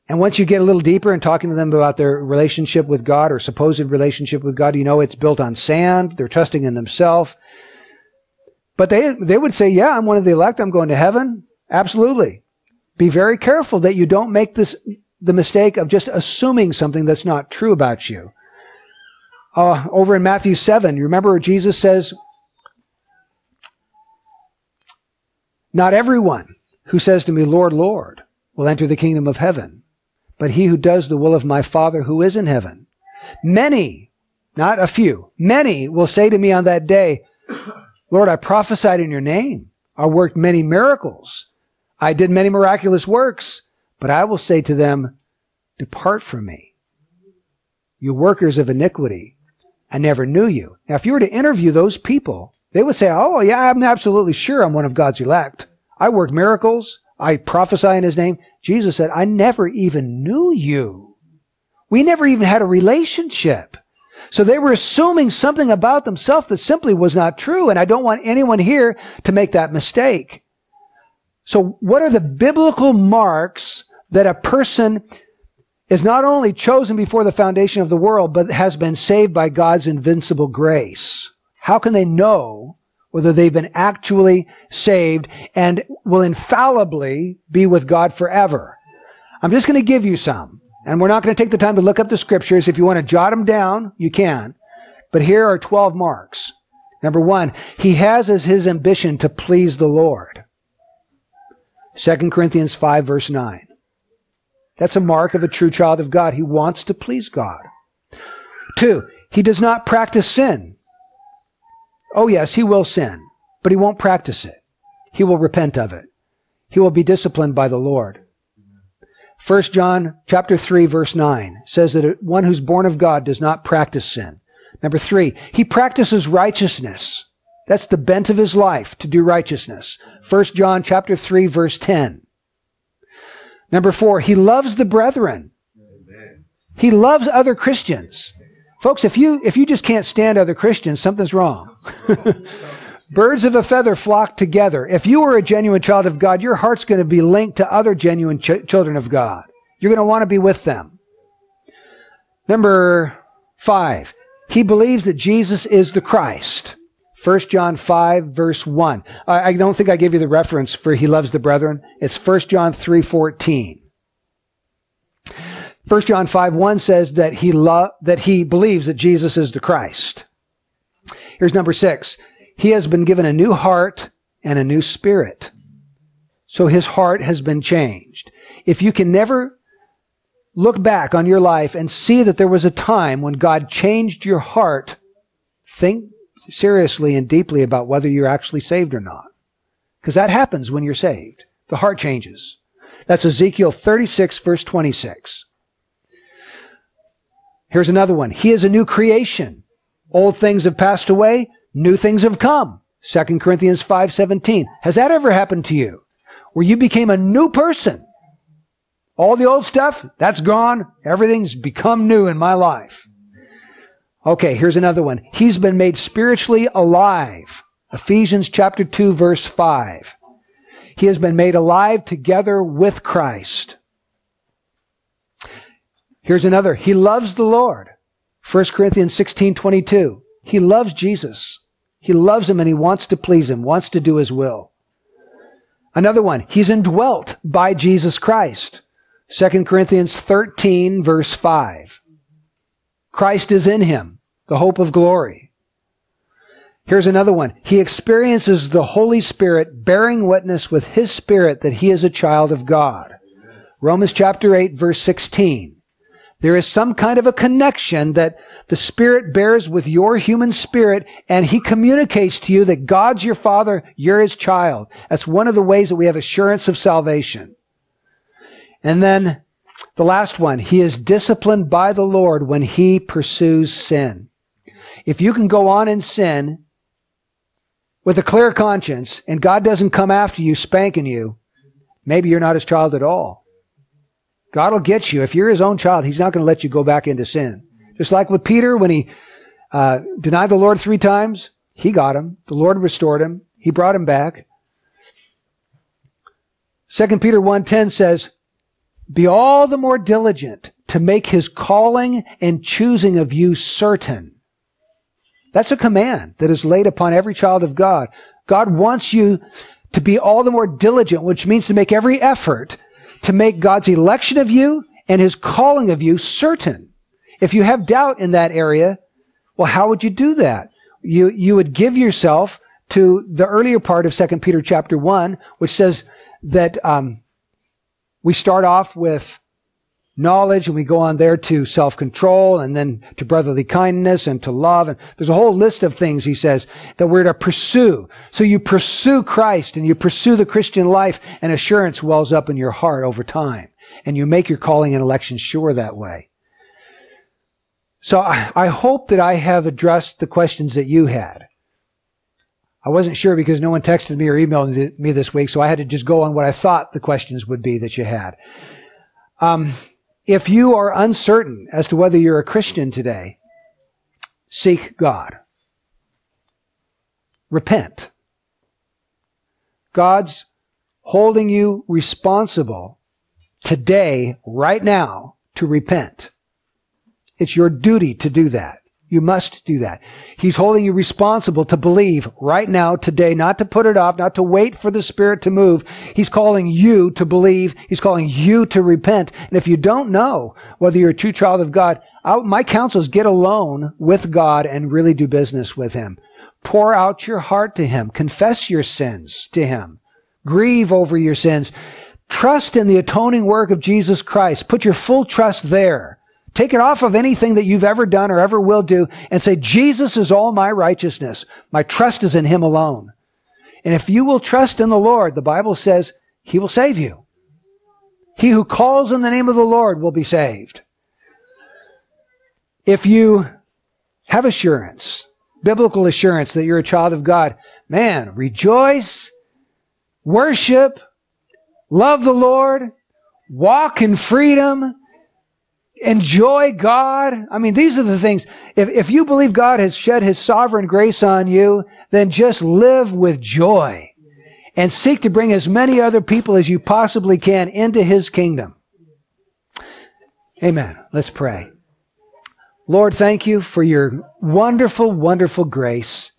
and once you get a little deeper and talking to them about their relationship with God or supposed relationship with God, you know it's built on sand. They're trusting in themselves. But they, they would say, yeah, I'm one of the elect. I'm going to heaven. Absolutely. Be very careful that you don't make this, the mistake of just assuming something that's not true about you. Uh, over in Matthew 7, you remember Jesus says, Not everyone who says to me, Lord, Lord, will enter the kingdom of heaven, but he who does the will of my Father who is in heaven. Many, not a few, many will say to me on that day, Lord, I prophesied in your name. I worked many miracles. I did many miraculous works, but I will say to them, depart from me. You workers of iniquity. I never knew you. Now, if you were to interview those people, they would say, Oh, yeah, I'm absolutely sure I'm one of God's elect. I worked miracles. I prophesy in his name. Jesus said, I never even knew you. We never even had a relationship. So they were assuming something about themselves that simply was not true. And I don't want anyone here to make that mistake. So what are the biblical marks that a person is not only chosen before the foundation of the world, but has been saved by God's invincible grace? How can they know whether they've been actually saved and will infallibly be with God forever? I'm just going to give you some. And we're not going to take the time to look up the scriptures. If you want to jot them down, you can. But here are 12 marks. Number one, he has as his ambition to please the Lord. 2 Corinthians 5 verse 9. That's a mark of a true child of God. He wants to please God. Two, he does not practice sin. Oh yes, he will sin, but he won't practice it. He will repent of it. He will be disciplined by the Lord. 1 John chapter 3 verse 9 says that one who's born of God does not practice sin. Number three, he practices righteousness. That's the bent of his life to do righteousness. 1 John chapter 3 verse 10. Number four, he loves the brethren. He loves other Christians. Folks, if you, if you just can't stand other Christians, something's wrong. Birds of a feather flock together. If you are a genuine child of God, your heart's going to be linked to other genuine ch- children of God. You're going to want to be with them. Number five, he believes that Jesus is the Christ. 1 John 5 verse 1. I, I don't think I gave you the reference for he loves the brethren. It's 1 John 3 14. 1 John 5 1 says that he lo- that he believes that Jesus is the Christ. Here's number six. He has been given a new heart and a new spirit. So his heart has been changed. If you can never look back on your life and see that there was a time when God changed your heart, think seriously and deeply about whether you're actually saved or not. Because that happens when you're saved. The heart changes. That's Ezekiel 36 verse 26. Here's another one. He is a new creation. Old things have passed away. New things have come. 2 Corinthians 5:17. Has that ever happened to you? Where you became a new person? All the old stuff, that's gone. Everything's become new in my life. Okay, here's another one. He's been made spiritually alive. Ephesians chapter 2 verse 5. He has been made alive together with Christ. Here's another. He loves the Lord. 1 Corinthians 16, 22. He loves Jesus. He loves him and he wants to please him, wants to do his will. Another one, he's indwelt by Jesus Christ. 2 Corinthians 13 verse 5. Christ is in him, the hope of glory. Here's another one. He experiences the Holy Spirit bearing witness with his spirit that he is a child of God. Romans chapter 8 verse 16. There is some kind of a connection that the Spirit bears with your human spirit and He communicates to you that God's your Father, you're His child. That's one of the ways that we have assurance of salvation. And then the last one, He is disciplined by the Lord when He pursues sin. If you can go on in sin with a clear conscience and God doesn't come after you spanking you, maybe you're not His child at all. God will get you. If you're his own child, he's not going to let you go back into sin. Just like with Peter, when he uh, denied the Lord three times, he got him. The Lord restored him. He brought him back. 2 Peter 1.10 says, Be all the more diligent to make his calling and choosing of you certain. That's a command that is laid upon every child of God. God wants you to be all the more diligent, which means to make every effort to make God's election of you and his calling of you certain. If you have doubt in that area, well, how would you do that? You, you would give yourself to the earlier part of 2 Peter chapter 1, which says that um, we start off with knowledge and we go on there to self-control and then to brotherly kindness and to love. And there's a whole list of things, he says, that we're to pursue. So you pursue Christ and you pursue the Christian life and assurance wells up in your heart over time. And you make your calling and election sure that way. So I, I hope that I have addressed the questions that you had. I wasn't sure because no one texted me or emailed me this week, so I had to just go on what I thought the questions would be that you had. Um, if you are uncertain as to whether you're a Christian today, seek God. Repent. God's holding you responsible today, right now, to repent. It's your duty to do that. You must do that. He's holding you responsible to believe right now, today, not to put it off, not to wait for the Spirit to move. He's calling you to believe. He's calling you to repent. And if you don't know whether you're a true child of God, I, my counsel is get alone with God and really do business with Him. Pour out your heart to Him. Confess your sins to Him. Grieve over your sins. Trust in the atoning work of Jesus Christ. Put your full trust there. Take it off of anything that you've ever done or ever will do and say, Jesus is all my righteousness. My trust is in Him alone. And if you will trust in the Lord, the Bible says He will save you. He who calls in the name of the Lord will be saved. If you have assurance, biblical assurance that you're a child of God, man, rejoice, worship, love the Lord, walk in freedom, enjoy God. I mean, these are the things. If, if you believe God has shed his sovereign grace on you, then just live with joy and seek to bring as many other people as you possibly can into his kingdom. Amen. Let's pray. Lord, thank you for your wonderful, wonderful grace.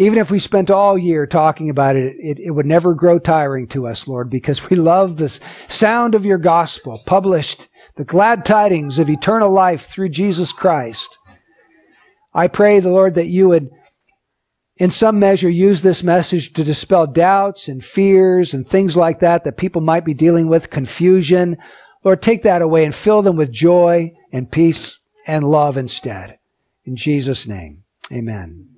Even if we spent all year talking about it, it, it would never grow tiring to us, Lord, because we love the sound of your gospel published the glad tidings of eternal life through Jesus Christ. I pray, the Lord, that you would, in some measure, use this message to dispel doubts and fears and things like that that people might be dealing with, confusion. Lord, take that away and fill them with joy and peace and love instead. In Jesus' name, amen.